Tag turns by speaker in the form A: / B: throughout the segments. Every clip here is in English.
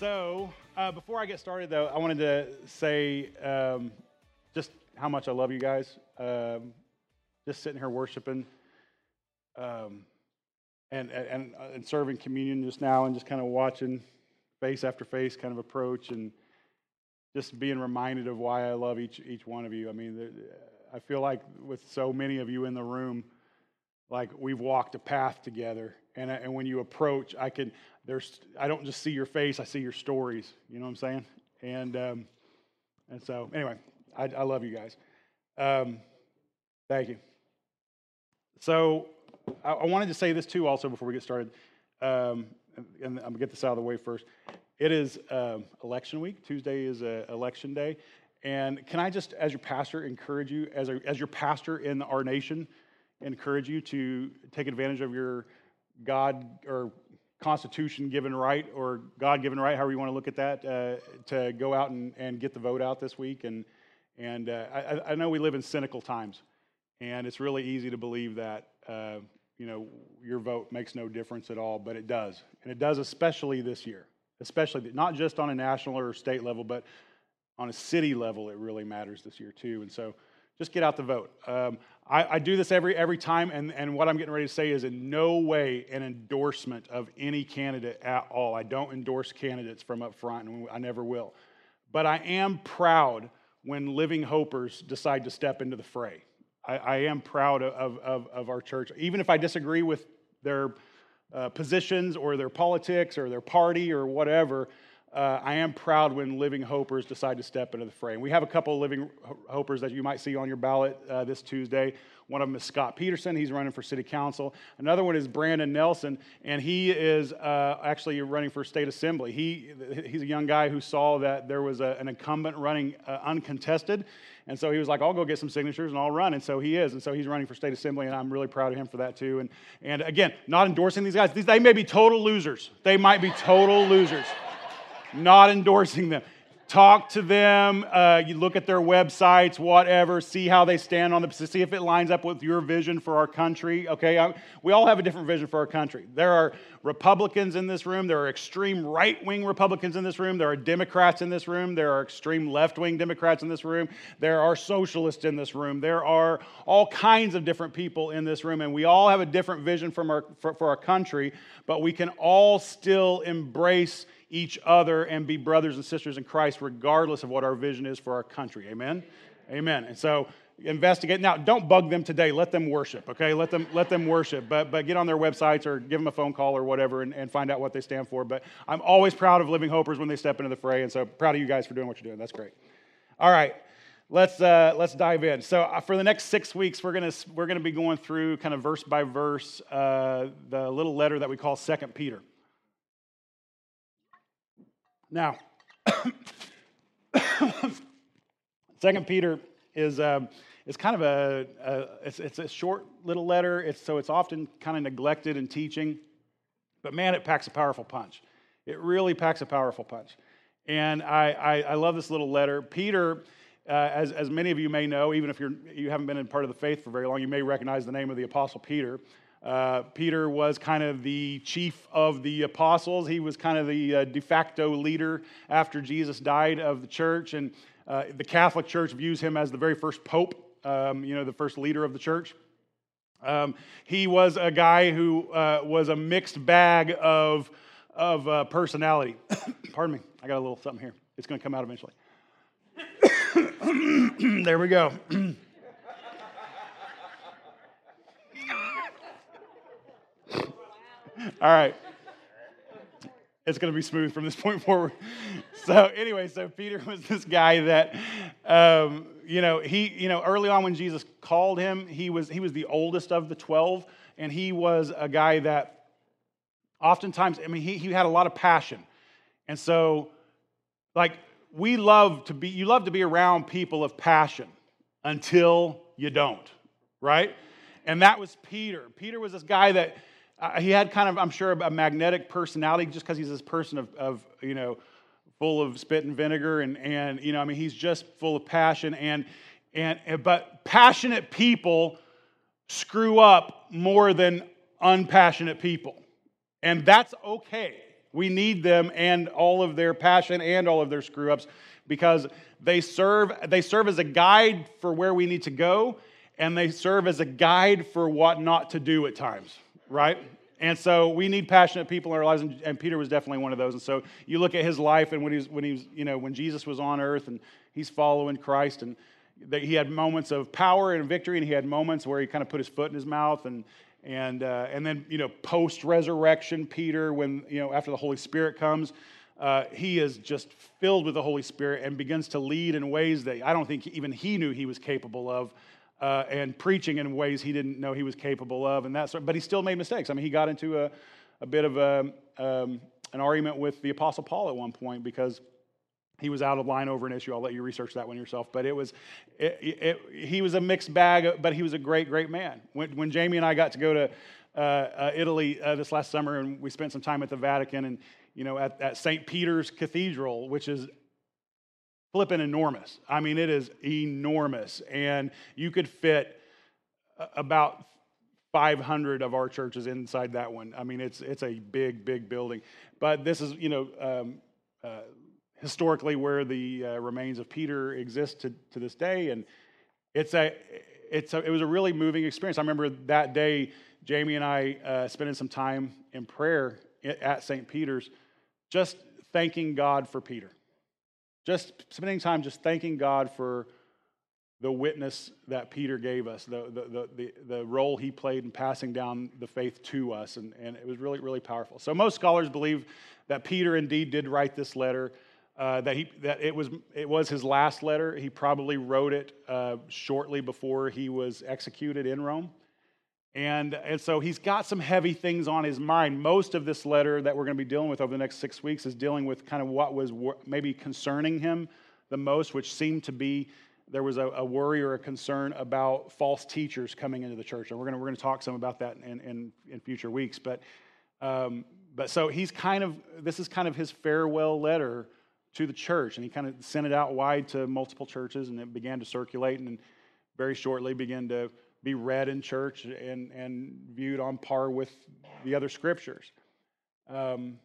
A: So, uh, before I get started, though, I wanted to say um, just how much I love you guys. Um, just sitting here worshiping um, and, and, and serving communion just now, and just kind of watching face after face kind of approach, and just being reminded of why I love each each one of you. I mean, I feel like with so many of you in the room, like we've walked a path together, and and when you approach, I can there's I don't just see your face, I see your stories. You know what I'm saying? And um, and so anyway, I, I love you guys. Um, thank you. So I, I, wanted to say this too, also before we get started, um, and I'm gonna get this out of the way first. It is um, election week. Tuesday is uh, election day, and can I just, as your pastor, encourage you, as a, as your pastor in our nation, encourage you to take advantage of your God or Constitution given right or God given right, however you want to look at that, uh, to go out and, and get the vote out this week. And, and uh, I, I, know we live in cynical times, and it's really easy to believe that, uh, you know, your vote makes no difference at all, but it does. And it does especially this year, especially not just on a national or state level, but on a city level, it really matters this year too. And so just get out the vote. Um, I, I, do this every, every time, and, and what I'm getting ready to say is in no way an endorsement of any candidate at all. I don't endorse candidates from up front, and I never will. But I am proud when living hopers decide to step into the fray. I, I am proud of, of, of, our church. Even if I disagree with their uh, positions or their politics or their party or whatever, uh, I am proud when living hopers decide to step into the fray. We have a couple of living hopers that you might see on your ballot uh, this Tuesday. One of them is Scott Peterson. He's running for city council. Another one is Brandon Nelson, and he is uh, actually running for state assembly. He, he's a young guy who saw that there was a, an incumbent running uh, uncontested, and so he was like, I'll go get some signatures and I'll run. And so he is. And so he's running for state assembly, and I'm really proud of him for that too. And, and again, not endorsing these guys. These, they may be total losers. They might be total losers not endorsing them. Talk to them, uh, you look at their websites, whatever, see how they stand on the, see if it lines up with your vision for our country. Okay, I, we all have a different vision for our country. There are Republicans in this room, there are extreme right wing Republicans in this room, there are Democrats in this room, there are extreme left wing Democrats in this room, there are socialists in this room, there are all kinds of different people in this room, and we all have a different vision from our, for, for our country, but we can all still embrace each other and be brothers and sisters in Christ, regardless of what our vision is for our country. Amen? Amen. And so investigate. Now, don't bug them today. Let them worship, okay? Let them, let them worship. But, but get on their websites or give them a phone call or whatever and, and find out what they stand for. But I'm always proud of Living Hopers when they step into the fray. And so proud of you guys for doing what you're doing. That's great. All right. Let's, uh, let's dive in. So, uh, for the next six weeks, we're going we're gonna be going through kind of verse by verse uh, the little letter that we call Second Peter. Now, Second Peter is, uh, is kind of a, a it's, it's, a short little letter. It's, so it's often kind of neglected in teaching, but man, it packs a powerful punch. It really packs a powerful punch. And I, I, I love this little letter. Peter, uh, as, as many of you may know, even if you're, you haven't been in part of the faith for very long, you may recognize the name of the Apostle Peter. Uh, Peter was kind of the chief of the apostles. He was kind of the uh, de facto leader after Jesus died of the church. And uh, the Catholic Church views him as the very first pope, um, you know, the first leader of the church. Um, he was a guy who uh, was a mixed bag of, of uh, personality. Pardon me, I got a little something here. It's going to come out eventually. there we go. All right. It's going to be smooth from this point forward. So, anyway, so Peter was this guy that, um, you know, he, you know, early on when Jesus called him, he was, he was the oldest of the 12, and he was a guy that oftentimes, I mean, he, he had a lot of passion. And so, like, we love to be, you love to be around people of passion until you don't, right? And that was Peter. Peter was this guy that, uh, he had kind of, I'm sure, a magnetic personality just because he's this person of, of, you know, full of spit and vinegar. And, and, you know, I mean, he's just full of passion. And, and, but passionate people screw up more than unpassionate people. And that's okay. We need them and all of their passion and all of their screw ups because they serve, they serve as a guide for where we need to go and they serve as a guide for what not to do at times, right? And so we need passionate people in our lives, and, and, Peter was definitely one of those. And so you look at his life, and when he was, when he was, you know, when Jesus was on earth, and he's following Christ, and he had moments of power and victory, and he had moments where he kind of put his foot in his mouth, and and uh, and then you know, post resurrection, Peter, when you know, after the Holy Spirit comes, uh, he is just filled with the Holy Spirit and begins to lead in ways that I don't think even he knew he was capable of uh, and preaching in ways he didn't know he was capable of, and that sort. But he still made mistakes. I mean, he got into a, a bit of a, um, an argument with the Apostle Paul at one point because he was out of line over an issue. I'll let you research that one yourself. But it was, it, it, he was a mixed bag, but he was a great, great man. When, when Jamie and I got to go to uh, uh, Italy uh, this last summer, and we spent some time at the Vatican, and you know, at, at St. Peter's Cathedral, which is flipping enormous. I mean, it is enormous. And you could fit about 500 of our churches inside that one. I mean, it's, it's a big, big building. But this is, you know, um, uh, historically where the uh, remains of Peter exist to, to this day. And it's a, it's a, it was a really moving experience. I remember that day, Jamie and I uh, spending some time in prayer at St. Peter's, just thanking God for Peter just spending time just thanking God for the witness that Peter gave us, the, the, the, the, role he played in passing down the faith to us. And, and it was really, really powerful. So, most scholars believe that Peter indeed did write this letter, uh, that, he, that it, was, it was his last letter. He probably wrote it uh, shortly before he was executed in Rome. And, and so he's got some heavy things on his mind. Most of this letter that we're going to be dealing with over the next six weeks is dealing with kind of what was maybe concerning him the most, which seemed to be there was a, a worry or a concern about false teachers coming into the church. And we're going to, we're going to talk some about that in, in, in future weeks. But, um, but so he's kind of, this is kind of his farewell letter to the church. And he kind of sent it out wide to multiple churches and it began to circulate and very shortly began to be read in church and, and viewed on par with the other scriptures. Um,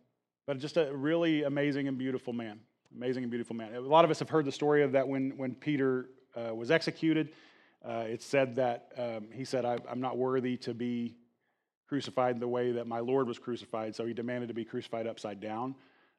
A: but just a really amazing and beautiful man. Amazing and beautiful man. A lot of us have heard the story of that when, when Peter uh, was executed. Uh, it's said that um, he said, I'm not worthy to be crucified the way that my Lord was crucified, so he demanded to be crucified upside down.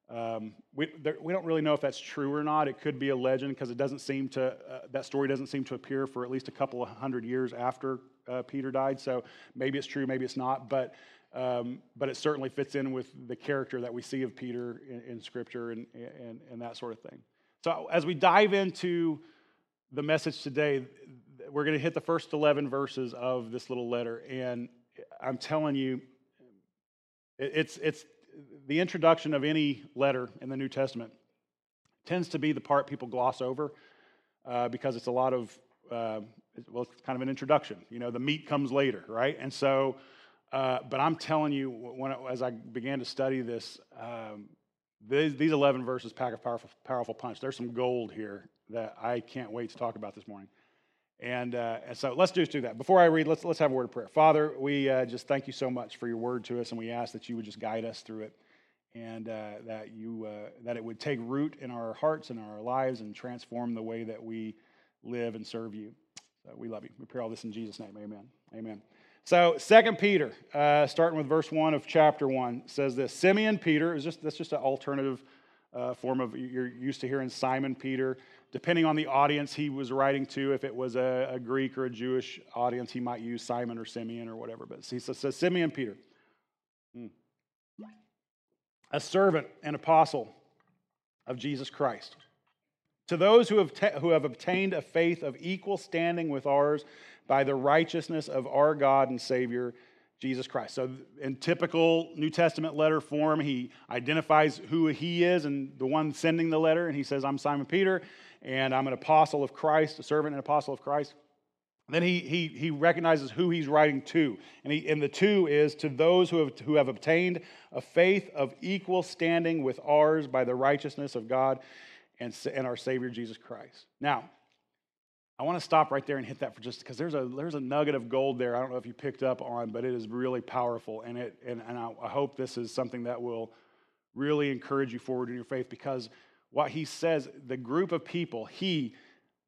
A: Um, we, there, we don't really know if that's true or not. It could be a legend because it doesn't seem to, uh, that story doesn't seem to appear for at least a couple of hundred years after uh, Peter died. So maybe it's true, maybe it's not. But, um, but it certainly fits in with the character that we see of Peter in, in Scripture and, and, and that sort of thing. So as we dive into the message today, we're going to hit the first 11 verses of this little letter. And I'm telling you, it's, it's the introduction of any letter in the New Testament tends to be the part people gloss over uh, because it's a lot of, uh, well, it's kind of an introduction. You know, the meat comes later, right? And so, uh, but I'm telling you, when, as I began to study this, um, these, these 11 verses pack a powerful, powerful punch. There's some gold here that I can't wait to talk about this morning. And, uh, and, so let's just do that. Before I read, let's, let's have a word of prayer. Father, we uh, just thank you so much for your word to us, and we ask that you would just guide us through it and uh, that, you, uh, that it would take root in our hearts and our lives and transform the way that we live and serve you. So we love you. We pray all this in Jesus' name. Amen. Amen. So, Second Peter, uh, starting with verse 1 of chapter 1, says this Simeon Peter, is just, that's just an alternative uh, form of, you're used to hearing Simon Peter depending on the audience he was writing to, if it was a, a Greek or a Jewish audience, he might use Simon or Simeon or whatever. But he says, says Simeon Peter, hmm. A servant and apostle of Jesus Christ. To those who have, te- who have obtained a faith of equal standing with ours by the righteousness of our God and Savior, Jesus Christ. So, in typical New Testament letter form, he identifies who he is and the one sending the letter, and he says, I'm Simon Peter and I'm an apostle of Christ, a servant and apostle of Christ. Then he, he, he recognizes who he's writing to. And, he, and the two is to those who have, who have obtained a faith of equal standing with ours by the righteousness of God and, and our Savior Jesus Christ. Now, I want to stop right there and hit that for just because there's a, there's a nugget of gold there. I don't know if you picked up on, but it is really powerful. And, it, and, and I, I hope this is something that will really encourage you forward in your faith because what he says, the group of people, he,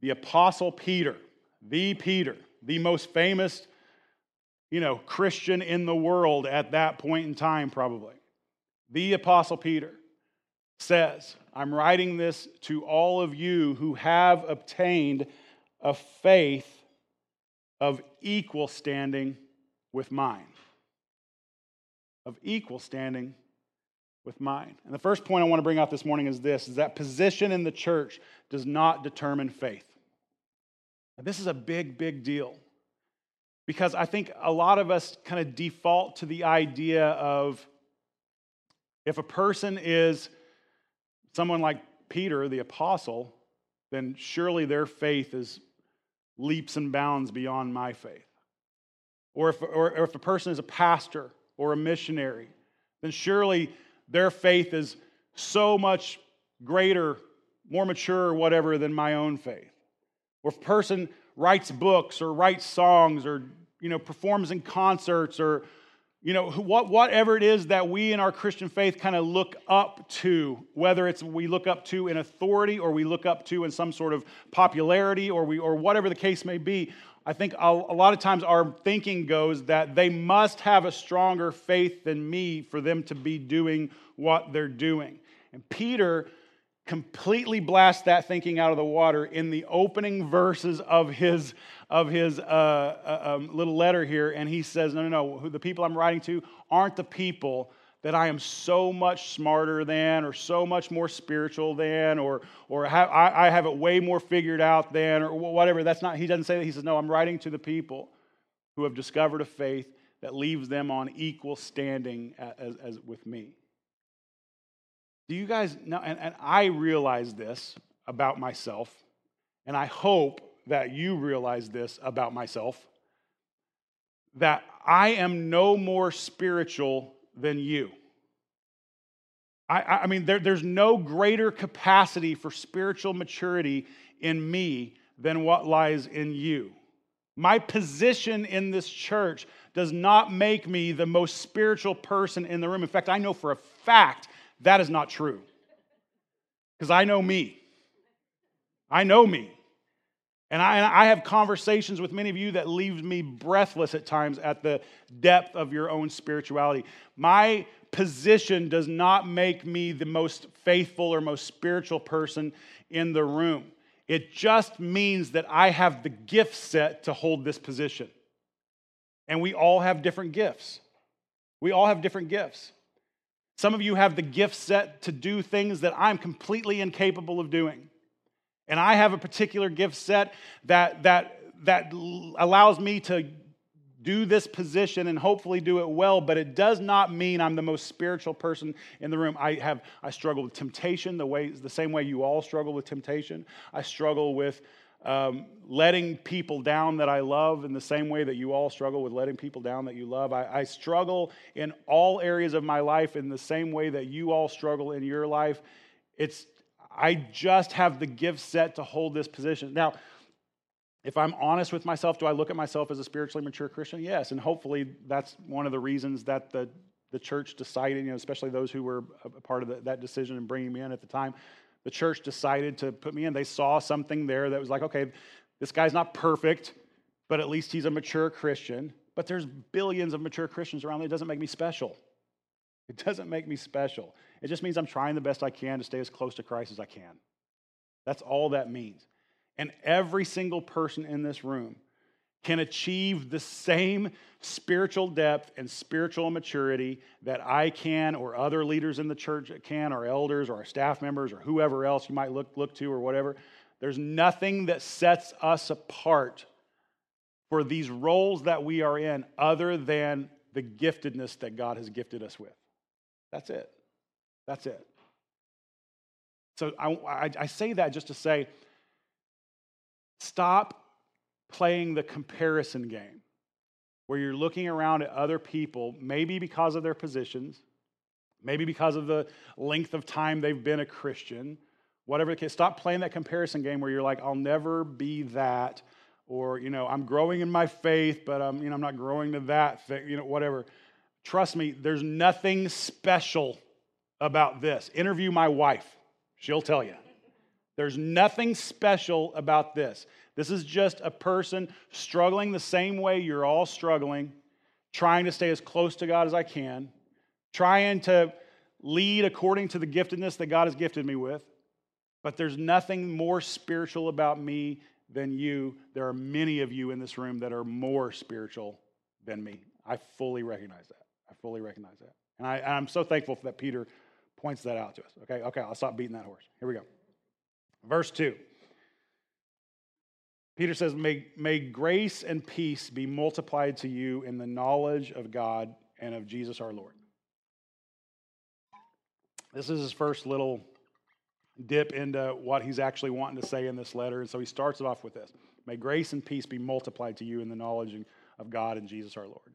A: the apostle Peter, the Peter, the most famous, you know, Christian in the world at that point in time, probably, the apostle Peter says, I'm writing this to all of you who have obtained a faith of equal standing with mine. Of equal standing with mine. And the first point I want to bring out this morning is this is that position in the church does not determine faith. And this is a big, big deal. Because I think a lot of us kind of default to the idea of if a person is someone like Peter, the apostle, then surely their faith is leaps and bounds beyond my faith. Or if, or, or if a person is a pastor or a missionary, then surely their faith is so much greater, more mature, whatever, than my own faith. Or if a person writes books or writes songs or you know performs in concerts or you know what, whatever it is that we in our christian faith kind of look up to whether it's we look up to in authority or we look up to in some sort of popularity or we or whatever the case may be I think a lot of times our thinking goes that they must have a stronger faith than me for them to be doing what they're doing. And Peter completely blast that thinking out of the water in the opening verses of his, of his uh, uh, um, little letter here. And he says, No, no, no, the people I'm writing to aren't the people that I am so much smarter than, or so much more spiritual than, or, or I, I have it way more figured out than, or whatever. That's not, he doesn't say that. He says, No, I'm writing to the people who have discovered a faith that leaves them on equal standing as, as with me. Do you guys know? And, and I realize this about myself, and I hope that you realize this about myself that I am no more spiritual than you. I, I mean, there, there's no greater capacity for spiritual maturity in me than what lies in you. My position in this church does not make me the most spiritual person in the room. In fact, I know for a fact that is not true. Because I know me. I know me. And I, and I, have conversations with many of you that leaves me breathless at times at the depth of your own spirituality. My position does not make me the most faithful or most spiritual person in the room. It just means that I have the gift set to hold this position. And we all have different gifts. We all have different gifts. Some of you have the gift set to do things that I'm completely incapable of doing. And I have a particular gift set that, that, that allows me to do this position and hopefully do it well, but it does not mean I'm the most spiritual person in the room. I have I struggle with temptation the way the same way you all struggle with temptation. I struggle with um, letting people down that I love in the same way that you all struggle with letting people down that you love. I, I struggle in all areas of my life in the same way that you all struggle in your life. It's I just have the gift set to hold this position. Now, if I'm honest with myself, do I look at myself as a spiritually mature Christian? Yes, and hopefully that's one of the reasons that the, the church decided, you know, especially those who were a part of the, that decision and bringing me in at the time, the church decided to put me in. They saw something there that was like, okay, this guy's not perfect, but at least he's a mature Christian. But there's billions of mature Christians around. It doesn't make me special. It doesn't make me special. It just means I'm trying the best I can to stay as close to Christ as I can. That's all that means. And every single person in this room can achieve the same spiritual depth and spiritual maturity that I can, or other leaders in the church can, or elders, or our staff members, or whoever else you might look, look to, or whatever. There's nothing that sets us apart for these roles that we are in other than the giftedness that God has gifted us with. That's it. That's it. So I, I, I say that just to say stop playing the comparison game where you're looking around at other people, maybe because of their positions, maybe because of the length of time they've been a Christian, whatever the case. Stop playing that comparison game where you're like, I'll never be that, or you know, I'm growing in my faith, but I'm you know I'm not growing to that thing, you know, whatever. Trust me, there's nothing special about this. Interview my wife, she'll tell you. There's nothing special about this. This is just a person struggling the same way you're all struggling, trying to stay as close to God as I can, trying to lead according to the giftedness that God has gifted me with. But there's nothing more spiritual about me than you. There are many of you in this room that are more spiritual than me. I fully recognize that. I fully recognize that. And I, am so thankful for that Peter points that out to us. Okay, okay, I'll stop beating that horse. Here we go. Verse 2. Peter says, may, may grace and peace be multiplied to you in the knowledge of God and of Jesus our Lord. This is his first little dip into what he's actually wanting to say in this letter. And so he starts it off with this May grace and peace be multiplied to you in the knowledge of God and Jesus our Lord.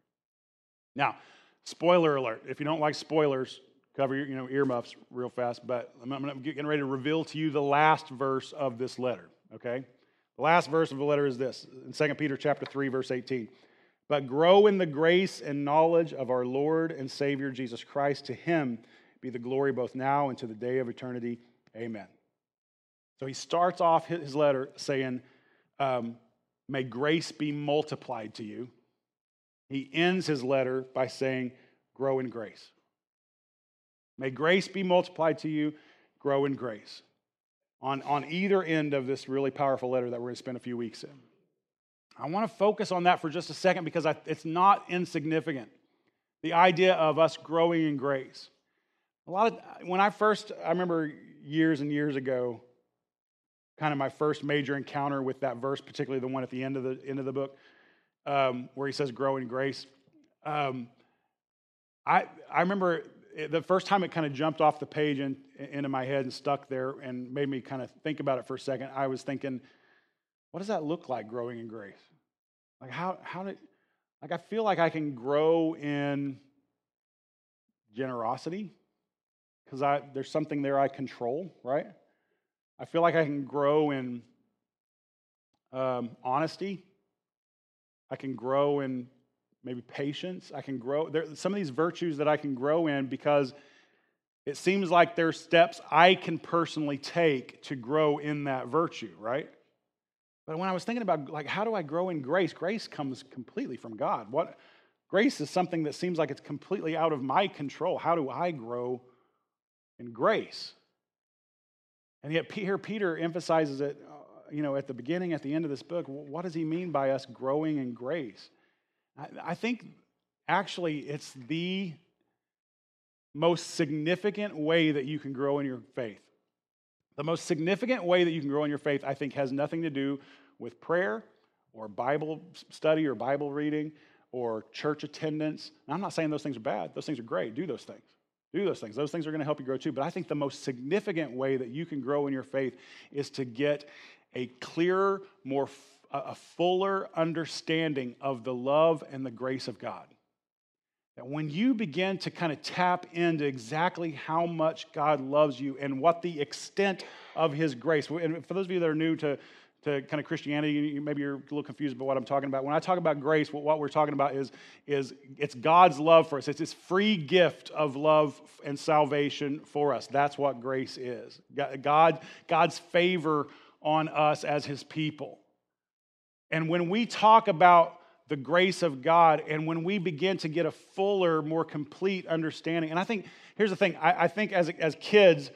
A: Now, spoiler alert if you don't like spoilers, cover your you know, earmuffs real fast, but I'm, I'm getting ready to reveal to you the last verse of this letter, okay? The last verse of the letter is this in 2 Peter chapter 3, verse 18. But grow in the grace and knowledge of our Lord and Savior Jesus Christ. To him be the glory both now and to the day of eternity. Amen. So he starts off his letter saying, um, May grace be multiplied to you. He ends his letter by saying, Grow in grace. May grace be multiplied to you, grow in grace. On, on either end of this really powerful letter that we're going to spend a few weeks in. I want to focus on that for just a second because I, it's not insignificant. The idea of us growing in grace. A lot of, when I first, I remember years and years ago, kind of my first major encounter with that verse, particularly the one at the end of the end of the book, um, where he says "grow in grace." Um, I I remember the first time it kind of jumped off the page and into my head and stuck there and made me kind of think about it for a second. I was thinking, what does that look like growing in grace? Like how how did like I feel like I can grow in generosity because I there's something there I control, right? I feel like I can grow in um, honesty. I can grow in maybe patience. I can grow. There some of these virtues that I can grow in because it seems like there's steps I can personally take to grow in that virtue, right? But when I was thinking about like how do I grow in grace? Grace comes completely from God. What grace is something that seems like it's completely out of my control. How do I grow in grace? And yet here Peter emphasizes it, uh, you know, at the beginning, at the end of this book. What does he mean by us growing in grace? I think actually it's the most significant way that you can grow in your faith. The most significant way that you can grow in your faith, I think, has nothing to do with prayer or Bible study or Bible reading or church attendance. I'm not saying those things are bad, those things are great. Do those things. Do those things. Those things are going to help you grow too. But I think the most significant way that you can grow in your faith is to get a clearer, more a fuller understanding of the love and the grace of God. That when you begin to kind of tap into exactly how much God loves you and what the extent of his grace, and for those of you that are new to, to kind of Christianity, maybe you're a little confused about what I'm talking about. When I talk about grace, what we're talking about is, is it's God's love for us. It's this free gift of love and salvation for us. That's what grace is. God, God's favor on us as his people. And when we talk about the grace of God and when we begin to get a fuller, more complete understanding, and I think, here's the thing I, I think as, as kids,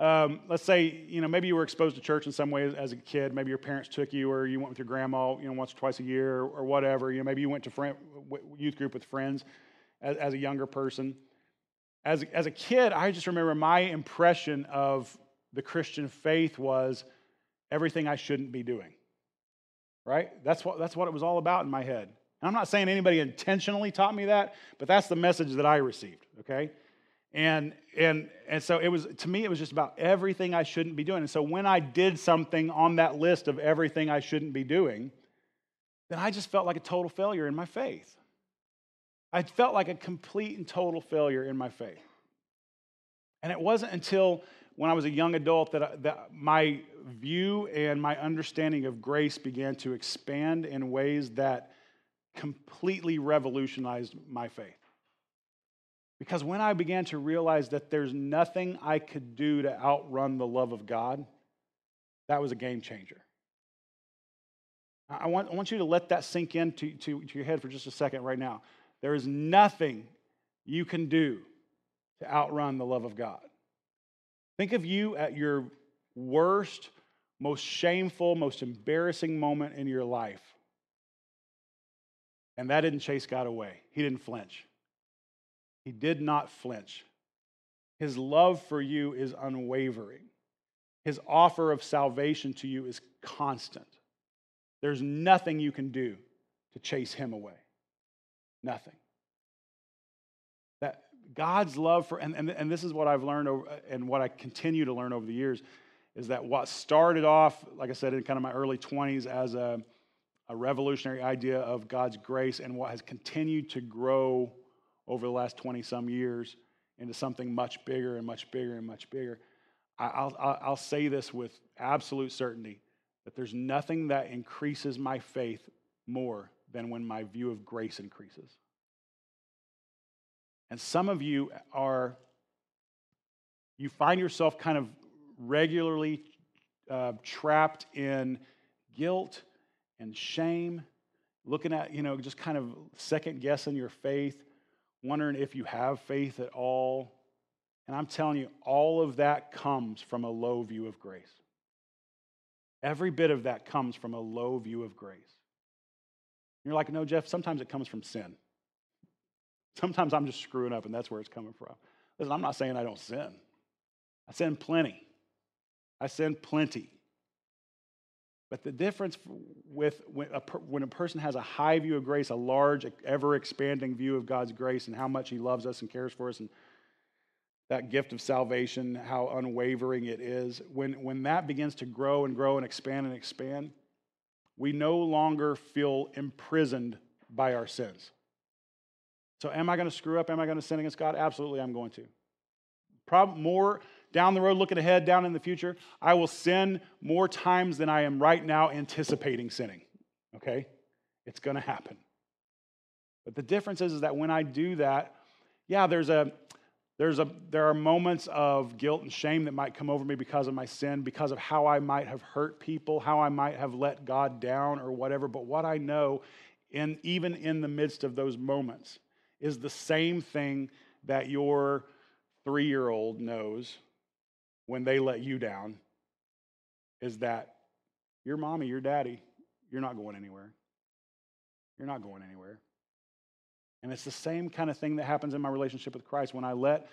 A: um, let's say, you know, maybe you were exposed to church in some way as a kid. Maybe your parents took you, or you went with your grandma, you know, once or twice a year, or whatever. You know, maybe you went to friend, youth group with friends as, as a younger person. As, as a kid, I just remember my impression of the Christian faith was everything I shouldn't be doing right? That's what, that's what it was all about in my head. And I'm not saying anybody intentionally taught me that, but that's the message that I received, okay? And, and, and so it was, to me, it was just about everything I shouldn't be doing. And so when I did something on that list of everything I shouldn't be doing, then I just felt like a total failure in my faith. I felt like a complete and total failure in my faith. And it wasn't until when I was a young adult that, I, that my view and my understanding of grace began to expand in ways that completely revolutionized my faith. Because when I began to realize that there's nothing I could do to outrun the love of God, that was a game changer. I want, I want you to let that sink into to, to your head for just a second right now. There is nothing you can do to outrun the love of God. Think of you at your worst, most shameful, most embarrassing moment in your life. And that didn't chase God away. He didn't flinch. He did not flinch. His love for you is unwavering. His offer of salvation to you is constant. There's nothing you can do to chase him away. Nothing. God's love for, and, and, and this is what I've learned over, and what I continue to learn over the years, is that what started off, like I said, in kind of my early 20s as a, a revolutionary idea of God's grace, and what has continued to grow over the last 20 some years into something much bigger and much bigger and much bigger. I'll, I'll, I'll say this with absolute certainty that there's nothing that increases my faith more than when my view of grace increases. And some of you are, you find yourself kind of regularly uh, trapped in guilt and shame, looking at, you know, just kind of second guessing your faith, wondering if you have faith at all. And I'm telling you, all of that comes from a low view of grace. Every bit of that comes from a low view of grace. You're like, no, Jeff, sometimes it comes from sin. Sometimes I'm just screwing up, and that's where it's coming from. Listen, I'm not saying I don't sin. I sin plenty. I sin plenty. But the difference with when a, when a person has a high view of grace, a large, ever expanding view of God's grace and how much He loves us and cares for us and that gift of salvation, how unwavering it is, when, when that begins to grow and grow and expand and expand, we no longer feel imprisoned by our sins. So, am I going to screw up? Am I going to sin against God? Absolutely, I'm going to. Probably more down the road, looking ahead, down in the future, I will sin more times than I am right now anticipating sinning. Okay? It's going to happen. But the difference is, is that when I do that, yeah, there's a there's a, there are moments of guilt and shame that might come over me because of my sin, because of how I might have hurt people, how I might have let God down or whatever. But what I know, in, even in the midst of those moments, is the same thing that your three year old knows when they let you down is that your mommy, your daddy, you're not going anywhere. You're not going anywhere. And it's the same kind of thing that happens in my relationship with Christ when I let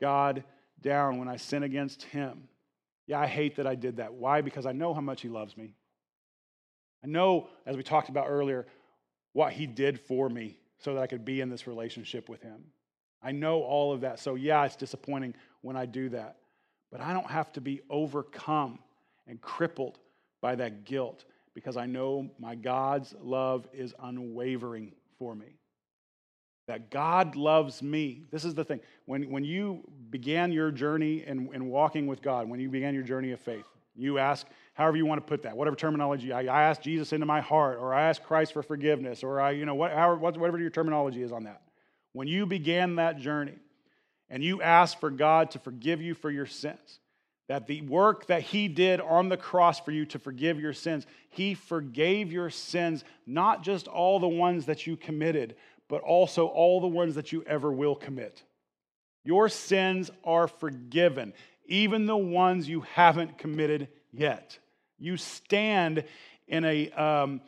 A: God down, when I sin against Him. Yeah, I hate that I did that. Why? Because I know how much He loves me. I know, as we talked about earlier, what He did for me so that I could be in this relationship with Him. I know all of that. So, yeah, it's disappointing when I do that. But I don't have to be overcome and crippled by that guilt because I know my God's love is unwavering for me that God loves me. This is the thing. When, when you began your journey in, in walking with God, when you began your journey of faith, you ask, however you want to put that, whatever terminology, I, I ask Jesus into my heart, or I ask Christ for forgiveness, or I, you know, what, however, whatever your terminology is on that. When you began that journey and you asked for God to forgive you for your sins, that the work that He did on the cross for you to forgive your sins, He forgave your sins, not just all the ones that you committed, but also all the ones that you ever will commit. Your sins are forgiven, even the ones you haven't committed yet. You stand in a, um,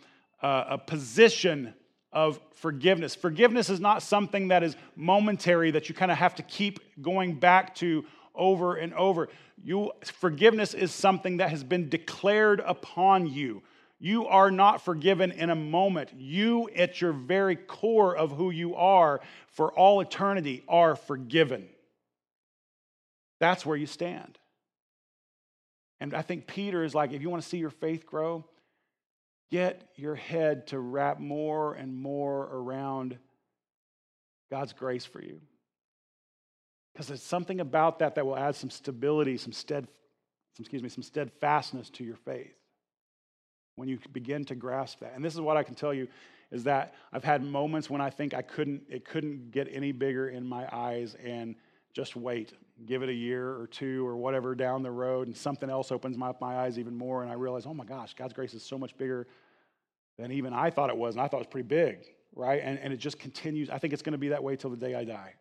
A: uh, a position of forgiveness. Forgiveness is not something that is momentary that you kind of have to keep going back to over and over. You, forgiveness is something that has been declared upon you. You are not forgiven in a moment. You, at your very core of who you are for all eternity, are forgiven. That's where you stand. And I think Peter is like, if you want to see your faith grow, get your head to wrap more and more around God's grace for you. Because there's something about that that will add some stability, some stead, some, excuse me, some steadfastness to your faith when you begin to grasp that. And this is what I can tell you is that I've had moments when I think I couldn't, it couldn't get any bigger in my eyes and just wait, give it a year or two or whatever down the road, and something else opens my, my eyes even more, and I realize, oh my gosh, God's grace is so much bigger than even I thought it was, and I thought it was pretty big, right? And, and it just continues. I think it's going to be that way till the day I die.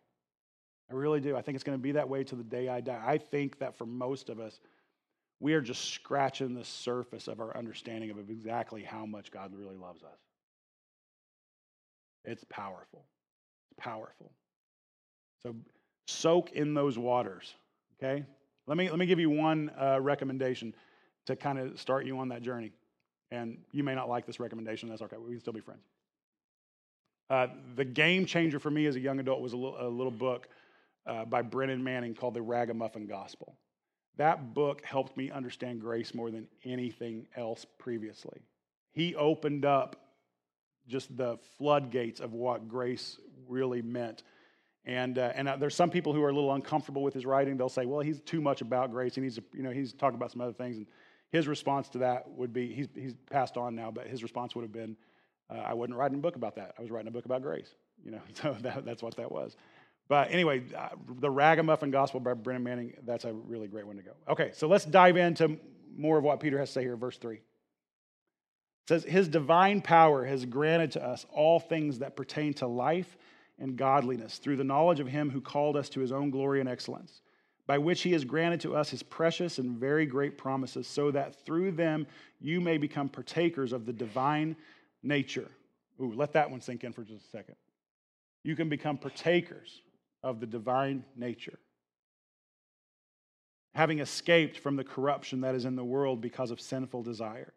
A: I really do. I think it's going to be that way till the day I die. I think that for most of us, we are just scratching the surface of our understanding of exactly how much God really loves us. It's powerful. It's powerful. So soak in those waters, okay? Let me, let me give you one uh, recommendation to kind of start you on that journey. And you may not like this recommendation, that's okay. We can still be friends. Uh, the game changer for me as a young adult was a little, a little book uh, by Brennan Manning called The Ragamuffin Gospel. That book helped me understand grace more than anything else previously. He opened up just the floodgates of what grace really meant. And, uh, and uh, there's some people who are a little uncomfortable with his writing. They'll say, well, he's too much about grace. He needs to, you know, he's talking about some other things. And his response to that would be, he's, he's passed on now, but his response would have been, uh, I wasn't writing a book about that. I was writing a book about grace. You know, so that, that's what that was. But anyway, uh, the Ragamuffin Gospel by Brennan Manning, that's a really great one to go. Okay, so let's dive into more of what Peter has to say here, verse 3. It says, His divine power has granted to us all things that pertain to life and godliness through the knowledge of Him who called us to His own glory and excellence, by which He has granted to us His precious and very great promises, so that through them you may become partakers of the divine nature. Ooh, let that one sink in for just a second. You can become partakers of the divine nature. Having escaped from the corruption that is in the world because of sinful desire.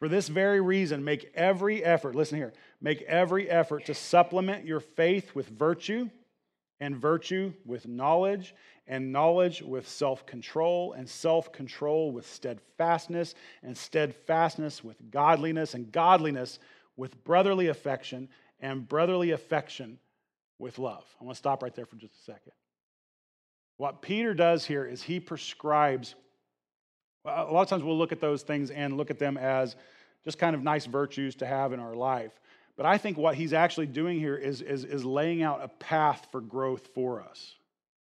A: For this very reason, make every effort, listen here, make every effort to supplement your faith with virtue, and virtue with knowledge, and knowledge with self control, and self control with steadfastness, and steadfastness with godliness, and godliness with brotherly affection, and brotherly affection with love. I want to stop right there for just a second. What Peter does here is he prescribes, a lot of times we'll look at those things and look at them as just kind of nice virtues to have in our life. But I think what he's actually doing here is, is, is laying out a path for growth for us.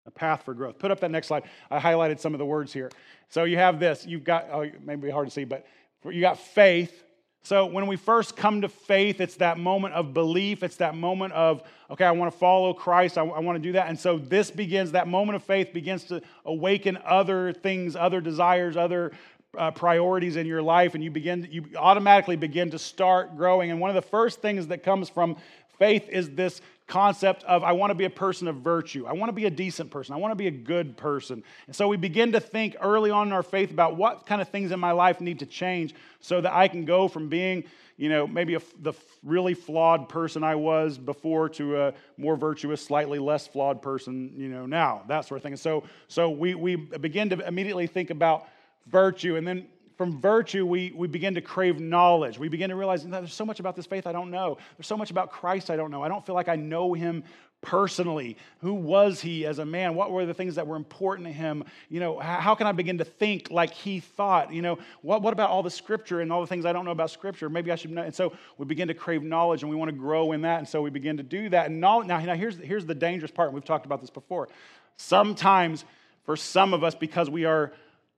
A: A path for growth. Put up that next slide. I highlighted some of the words here. So you have this. You've got, oh, maybe hard to see, but you got faith, so, when we first come to faith, it's that moment of belief. It's that moment of, okay, I want to follow Christ. I, I, want to do that. And so, this begins, that moment of faith begins to awaken other things, other desires, other uh, priorities in your life. And you begin, you automatically begin to start growing. And one of the first things that comes from faith is this concept of I want to be a person of virtue. I want to be a decent person. I want to be a good person. And so we begin to think early on in our faith about what kind of things in my life need to change so that I can go from being, you know, maybe a, the really flawed person I was before to a more virtuous, slightly less flawed person, you know, now, that sort of thing. And so, so we, we begin to immediately think about virtue. And then from virtue, we, we begin to crave knowledge. We begin to realize there's so much about this faith I don't know. There's so much about Christ I don't know. I don't feel like I know him personally. Who was he as a man? What were the things that were important to him? You know, how can I begin to think like he thought? You know, what, what about all the scripture and all the things I don't know about scripture? Maybe I should know. And so we begin to crave knowledge and we want to grow in that. And so we begin to do that. And knowledge, now, now here's, here's the dangerous part. We've talked about this before. Sometimes, for some of us, because we are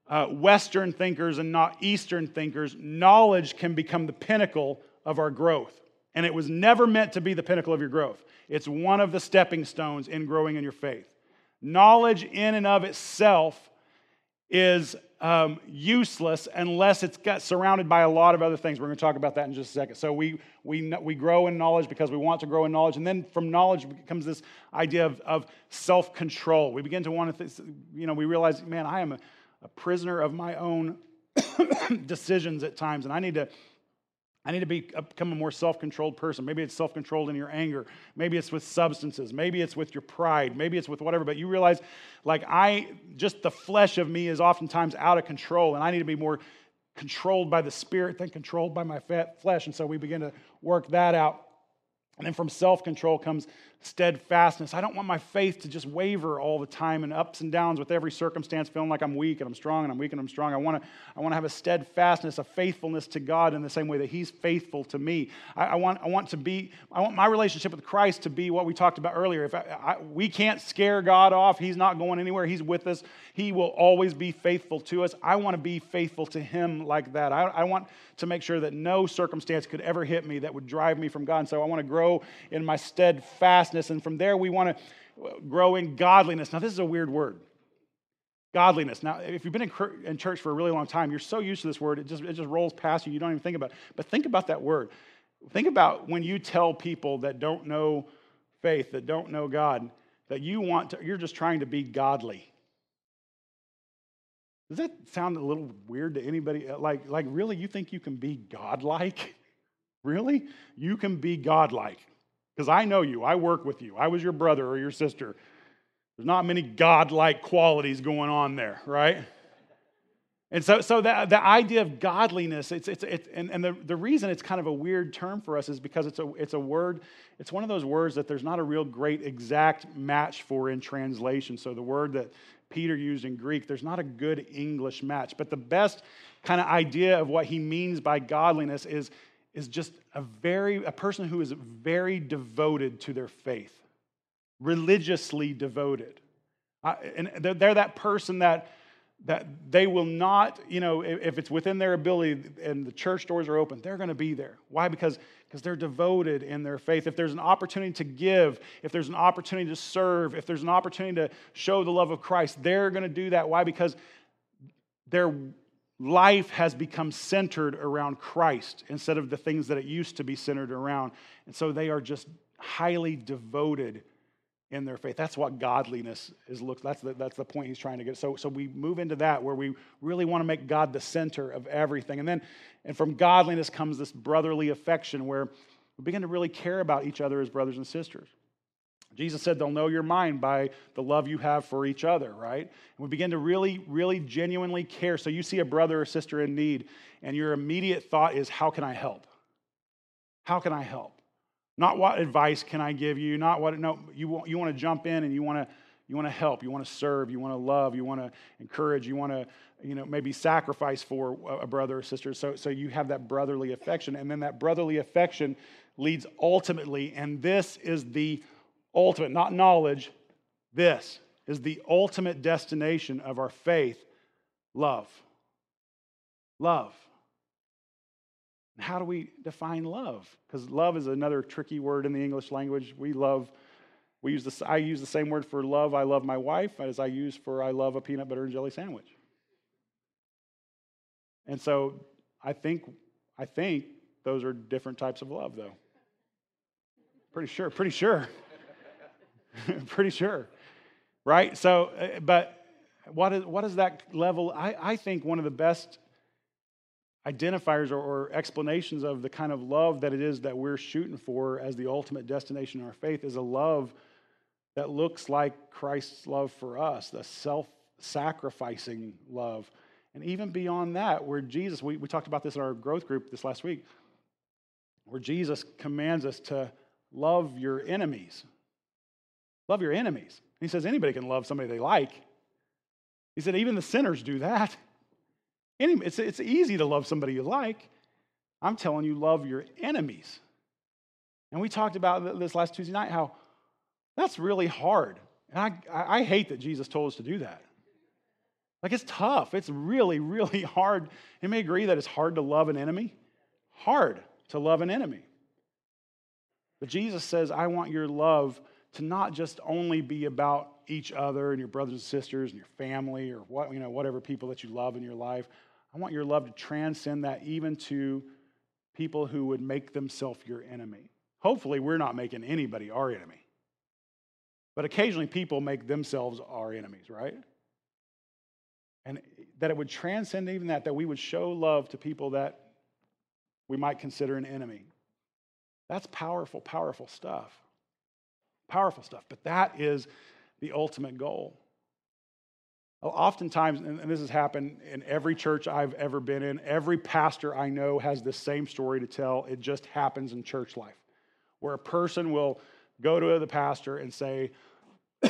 A: uh, Western thinkers and not Eastern thinkers, knowledge can become the pinnacle of our growth. And it was never meant to be the pinnacle of your growth. It's one of the stepping stones in growing in your faith. Knowledge, in and of itself, is um, useless unless it's got surrounded by a lot of other things. We're going to talk about that in just a second. So we, we, we grow in knowledge because we want to grow in knowledge. And then from knowledge comes this idea of, of self control. We begin to want to, th- you know, we realize, man, I am a, a prisoner of my own decisions at times, and I need to. I need to be, become a more self controlled person. Maybe it's self controlled in your anger. Maybe it's with substances. Maybe it's with your pride. Maybe it's with whatever. But you realize, like, I, just the flesh of me is oftentimes out of control, and I need to be more controlled by the Spirit than controlled by my flesh. And so we begin to work that out. And then from self control comes steadfastness. I don't want my faith to just waver all the time and ups and downs with every circumstance, feeling like I'm weak and I'm strong and I'm weak and I'm strong. I want to, I want to have a steadfastness, a faithfulness to God in the same way that He's faithful to me. I, I want, I want to be, I want my relationship with Christ to be what we talked about earlier. If I, I, we can't scare God off, He's not going anywhere. He's with us. He will always be faithful to us. I want to be faithful to Him like that. I, I want to make sure that no circumstance could ever hit me that would drive me from God. And so I want to grow in my steadfastness. And from there, we want to grow in godliness. Now, this is a weird word. Godliness. Now, if you've been in church for a really long time, you're so used to this word, it just, it just rolls past you. You don't even think about it. But think about that word. Think about when you tell people that don't know faith, that don't know God, that you want to, you're just trying to be godly. Does that sound a little weird to anybody? Like, like really, you think you can be godlike? Really? You can be godlike. Because I know you, I work with you, I was your brother or your sister. There's not many godlike qualities going on there, right? And so, so the, the idea of godliness, it's, it's, it's, and, and the, the reason it's kind of a weird term for us is because it's a, it's a word, it's one of those words that there's not a real great exact match for in translation. So the word that Peter used in Greek, there's not a good English match. But the best kind of idea of what he means by godliness is, is just a very a person who is very devoted to their faith, religiously devoted. Uh, and they're, they're that person that that they will not, you know, if it's within their ability and the church doors are open, they're going to be there. Why? Because, because they're devoted in their faith. If there's an opportunity to give, if there's an opportunity to serve, if there's an opportunity to show the love of Christ, they're going to do that. Why? Because their life has become centered around Christ instead of the things that it used to be centered around. And so they are just highly devoted in their faith. That's what godliness is looks. That's the, that's the point he's trying to get. So, so we move into that where we really want to make God the center of everything. And then, and from godliness comes this brotherly affection where we begin to really care about each other as brothers and sisters. Jesus said they'll know your mind by the love you have for each other, right? And we begin to really, really genuinely care. So you see a brother or sister in need, and your immediate thought is, How can I help? How can I help? Not what advice can I give you, not what, no, you want, you want to jump in and you want to, you want to help, you want to serve, you want to love, you want to encourage, you want to, you know, maybe sacrifice for a brother or sister. So, so you have that brotherly affection. And then that brotherly affection leads ultimately, and this is the ultimate, not knowledge, this is the ultimate destination of our faith love. Love. How do we define love? Because love is another tricky word in the English language. We love, we use this, I use the same word for love, I love my wife, as I use for I love a peanut butter and jelly sandwich. And so I think, I think those are different types of love, though. Pretty sure, pretty sure. pretty sure. Right? So, uh, but what is, what is that level? I, I think one of the best identifiers or, or, explanations of the kind of love that it is that we're shooting for as the ultimate destination in our faith is a love that looks like Christ's love for us, the self sacrificing love. And even beyond that, where Jesus, we, we talked about this in our growth group this last week, where Jesus commands us to love your enemies. Love your enemies. He says anybody can love somebody they like. He said even the sinners do that. It's, it's easy to love somebody you like. I'm telling you, love your enemies. And we talked about this last Tuesday night how that's really hard. And I, I hate that Jesus told us to do that. Like, it's tough. It's really, really hard. You may agree that it's hard to love an enemy. Hard to love an enemy. But Jesus says, I want your love to not just only be about each other and your brothers and sisters and your family or what, you know, whatever people that you love in your life. I want your love to transcend that even to people who would make themselves your enemy. Hopefully, we're not making anybody our enemy. But occasionally, people make themselves our enemies, right? And that it would transcend even that, that we would show love to people that we might consider an enemy. That's powerful, powerful stuff. Powerful stuff. But that is the ultimate goal. Oftentimes, and this has happened in every church I've ever been in, every pastor I know has the same story to tell. It just happens in church life where a person will go to the pastor and say,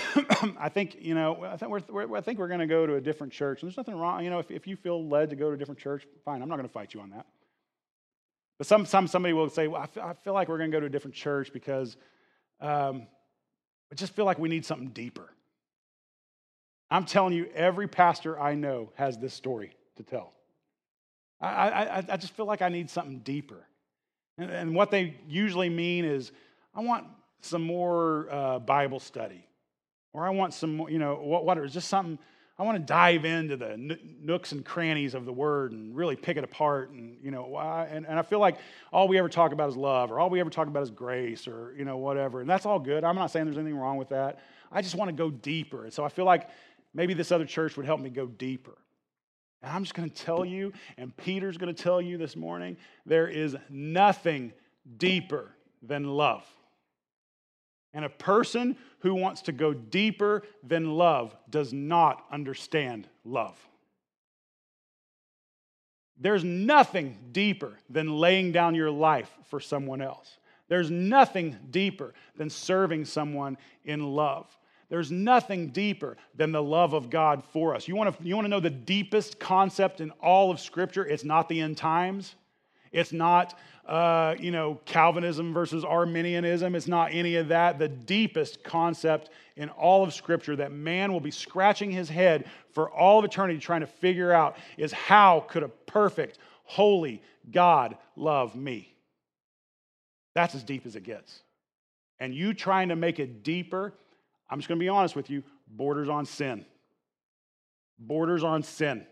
A: I think, you know, I think we're, we're I think we're going to go to a different church. And there's nothing wrong. You know, if, if you feel led to go to a different church, fine. I'm not going to fight you on that. But some, some, somebody will say, well, I feel, feel like we're going to go to a different church because um, I just feel like we need something deeper. I'm telling you, every pastor I know has this story to tell. I, I, I just feel like I need something deeper. And, and what they usually mean is, I want some more uh, Bible study, or I want some more, you know, what, what just something, I want to dive into the nooks and crannies of the word and really pick it apart. And, you know, and, and I feel like all we ever talk about is love, or all we ever talk about is grace, or, you know, whatever. And that's all good. I'm not saying there's anything wrong with that. I just want to go deeper. And so I feel like maybe this other church would help me go deeper. And I'm just going to tell you, and Peter's going to tell you this morning, there is nothing deeper than love. And a person who wants to go deeper than love does not understand love. There's nothing deeper than laying down your life for someone else. There's nothing deeper than serving someone in love. There's nothing deeper than the love of God for us. You want to, you want to know the deepest concept in all of Scripture? It's not the end times. It's not, uh, you know, Calvinism versus Arminianism. It's not any of that. The deepest concept in all of Scripture that man will be scratching his head for all of eternity trying to figure out is how could a perfect, holy God love me? That's as deep as it gets. And you trying to make it deeper, I'm just going to be honest with you, borders on sin. Borders on sin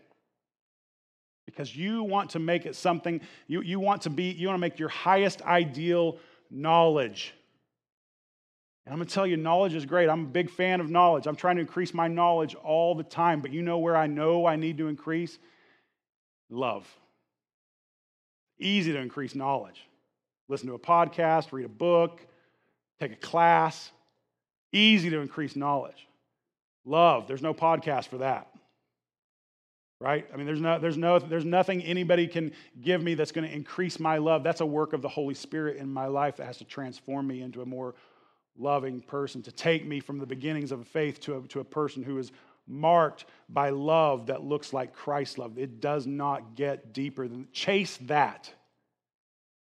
A: because you want to make it something, you, you want to be, you want to make your highest ideal knowledge. And I'm going to tell you, knowledge is great. I'm a big fan of knowledge. I'm trying to increase my knowledge all the time. But you know where I know I need to increase? Love. Easy to increase knowledge. Listen to a podcast, read a book, take a class. Easy to increase knowledge. Love, there's no podcast for that right? I mean, there's, no, there's, no, there's nothing anybody can give me that's going to increase my love. That's a work of the Holy Spirit in my life that has to transform me into a more loving person, to take me from the beginnings of faith to a, to a person who is marked by love that looks like Christ's love. It does not get deeper than chase that.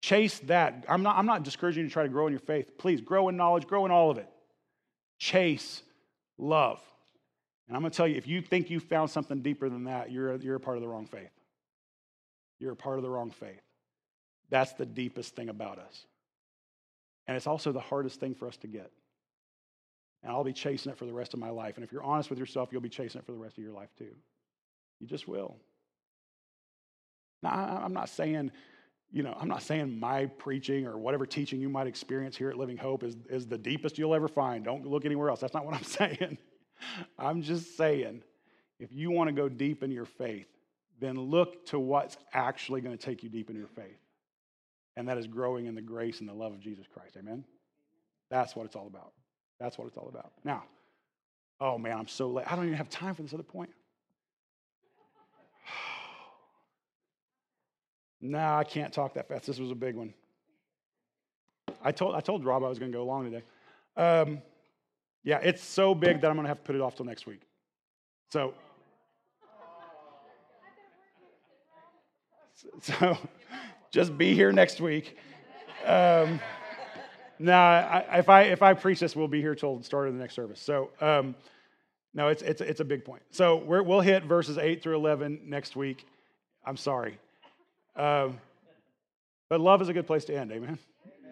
A: Chase that. I'm not, I'm not discouraging you to try to grow in your faith. Please grow in knowledge, grow in all of it. Chase love. And I'm going to tell you, if you think you found something deeper than that, you're a, you're a part of the wrong faith. You're a part of the wrong faith. That's the deepest thing about us. And it's also the hardest thing for us to get. And I'll be chasing it for the rest of my life. And if you're honest with yourself, you'll be chasing it for the rest of your life too. You just will. Now, I'm not saying, you know, I'm not saying my preaching or whatever teaching you might experience here at Living Hope is, is the deepest you'll ever find. Don't look anywhere else. That's not what I'm saying. I'm just saying, if you want to go deep in your faith, then look to what's actually going to take you deep in your faith. And that is growing in the grace and the love of Jesus Christ. Amen? That's what it's all about. That's what it's all about. Now, oh man, I'm so late. I don't even have time for this other point. no, I can't talk that fast. This was a big one. I told, I told Rob I was going to go long today. Um, yeah, it's so big that I'm going to have to put it off till next week. So, so just be here next week. Um, now, if I if I preach this, we'll be here till the start of the next service. So, um, no, it's it's it's a big point. So we will hit verses eight through eleven next week. I'm sorry, um, but love is a good place to end. Amen.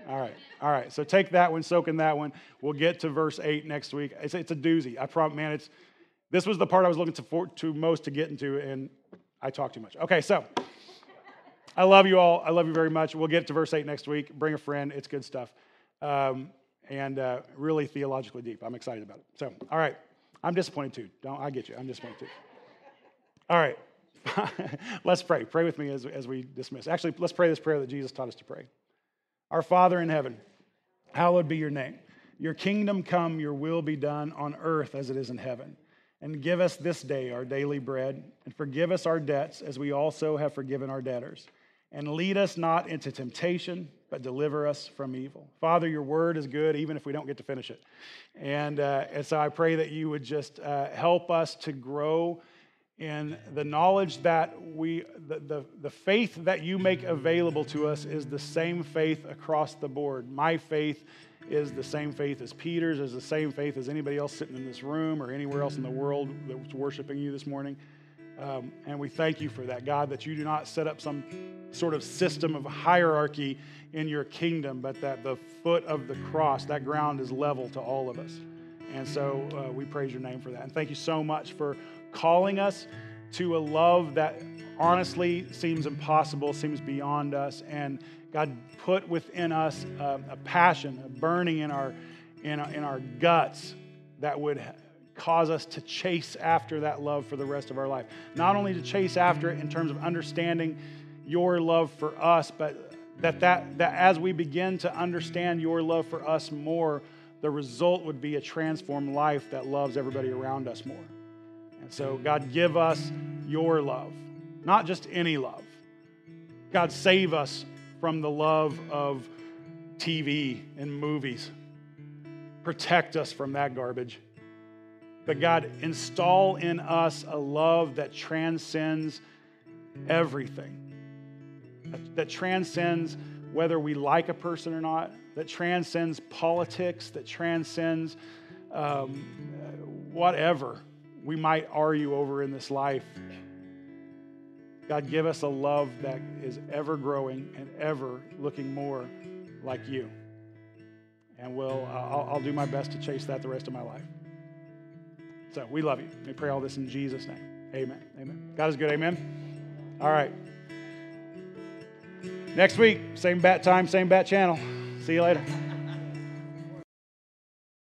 A: All right. All right. So take that one, soak in that one. We'll get to verse 8 next week. It's, it's a doozy. I promise, man, it's, this was the part I was looking to, for, to most to get into, and I talk too much. Okay, so I love you all. I love you very much. We'll get to verse 8 next week. Bring a friend. It's good stuff. Um, and uh, really theologically deep. I'm excited about it. So, all right. I'm disappointed too. Don't I get you? I'm disappointed too. All right. let's pray. Pray with me as, as we dismiss. Actually, let's pray this prayer that Jesus taught us to pray. Our Father in heaven, hallowed be your name. Your kingdom come, your will be done on earth as it is in heaven. And give us this day our daily bread, and forgive us our debts as we also have forgiven our debtors. And lead us not into temptation, but deliver us from evil. Father, your word is good, even if we don't get to finish it. And, uh, and so I pray that you would just uh, help us to grow in the knowledge that we, the, the, the faith that you make available to us is the same faith across the board. My faith is the same faith as Peter's, is the same faith as anybody else sitting in this room or anywhere else in the world that's worshiping you this morning. Um, and we thank you for that, God, that you do not set up some sort of system of hierarchy in your kingdom, but that the foot of the cross, that ground is level to all of us. And so uh, we praise your name for that. And thank you so much for calling us to a love that honestly seems impossible, seems beyond us. And God put within us a, a passion, a burning in our, in our, in our guts that would cause us to chase after that love for the rest of our life. Not only to chase after it in terms of understanding your love for us, but that, that, that as we begin to understand your love for us more, the result would be a transformed life that loves everybody around us more. And so, God, give us your love, not just any love. God, save us from the love of TV and movies. Protect us from that garbage. But God, install in us a love that transcends everything, that, transcends whether we like a person or not, that transcends politics, that transcends um, whatever we might argue over in this life. God, give us a love that is ever growing and ever looking more like you. And we'll, uh, I'll, I'll do my best to chase that the rest of my life. So we love you. We pray all this in Jesus' name. Amen. Amen. God is good. Amen. All right. Next week, same bat time, same bat channel. See you later.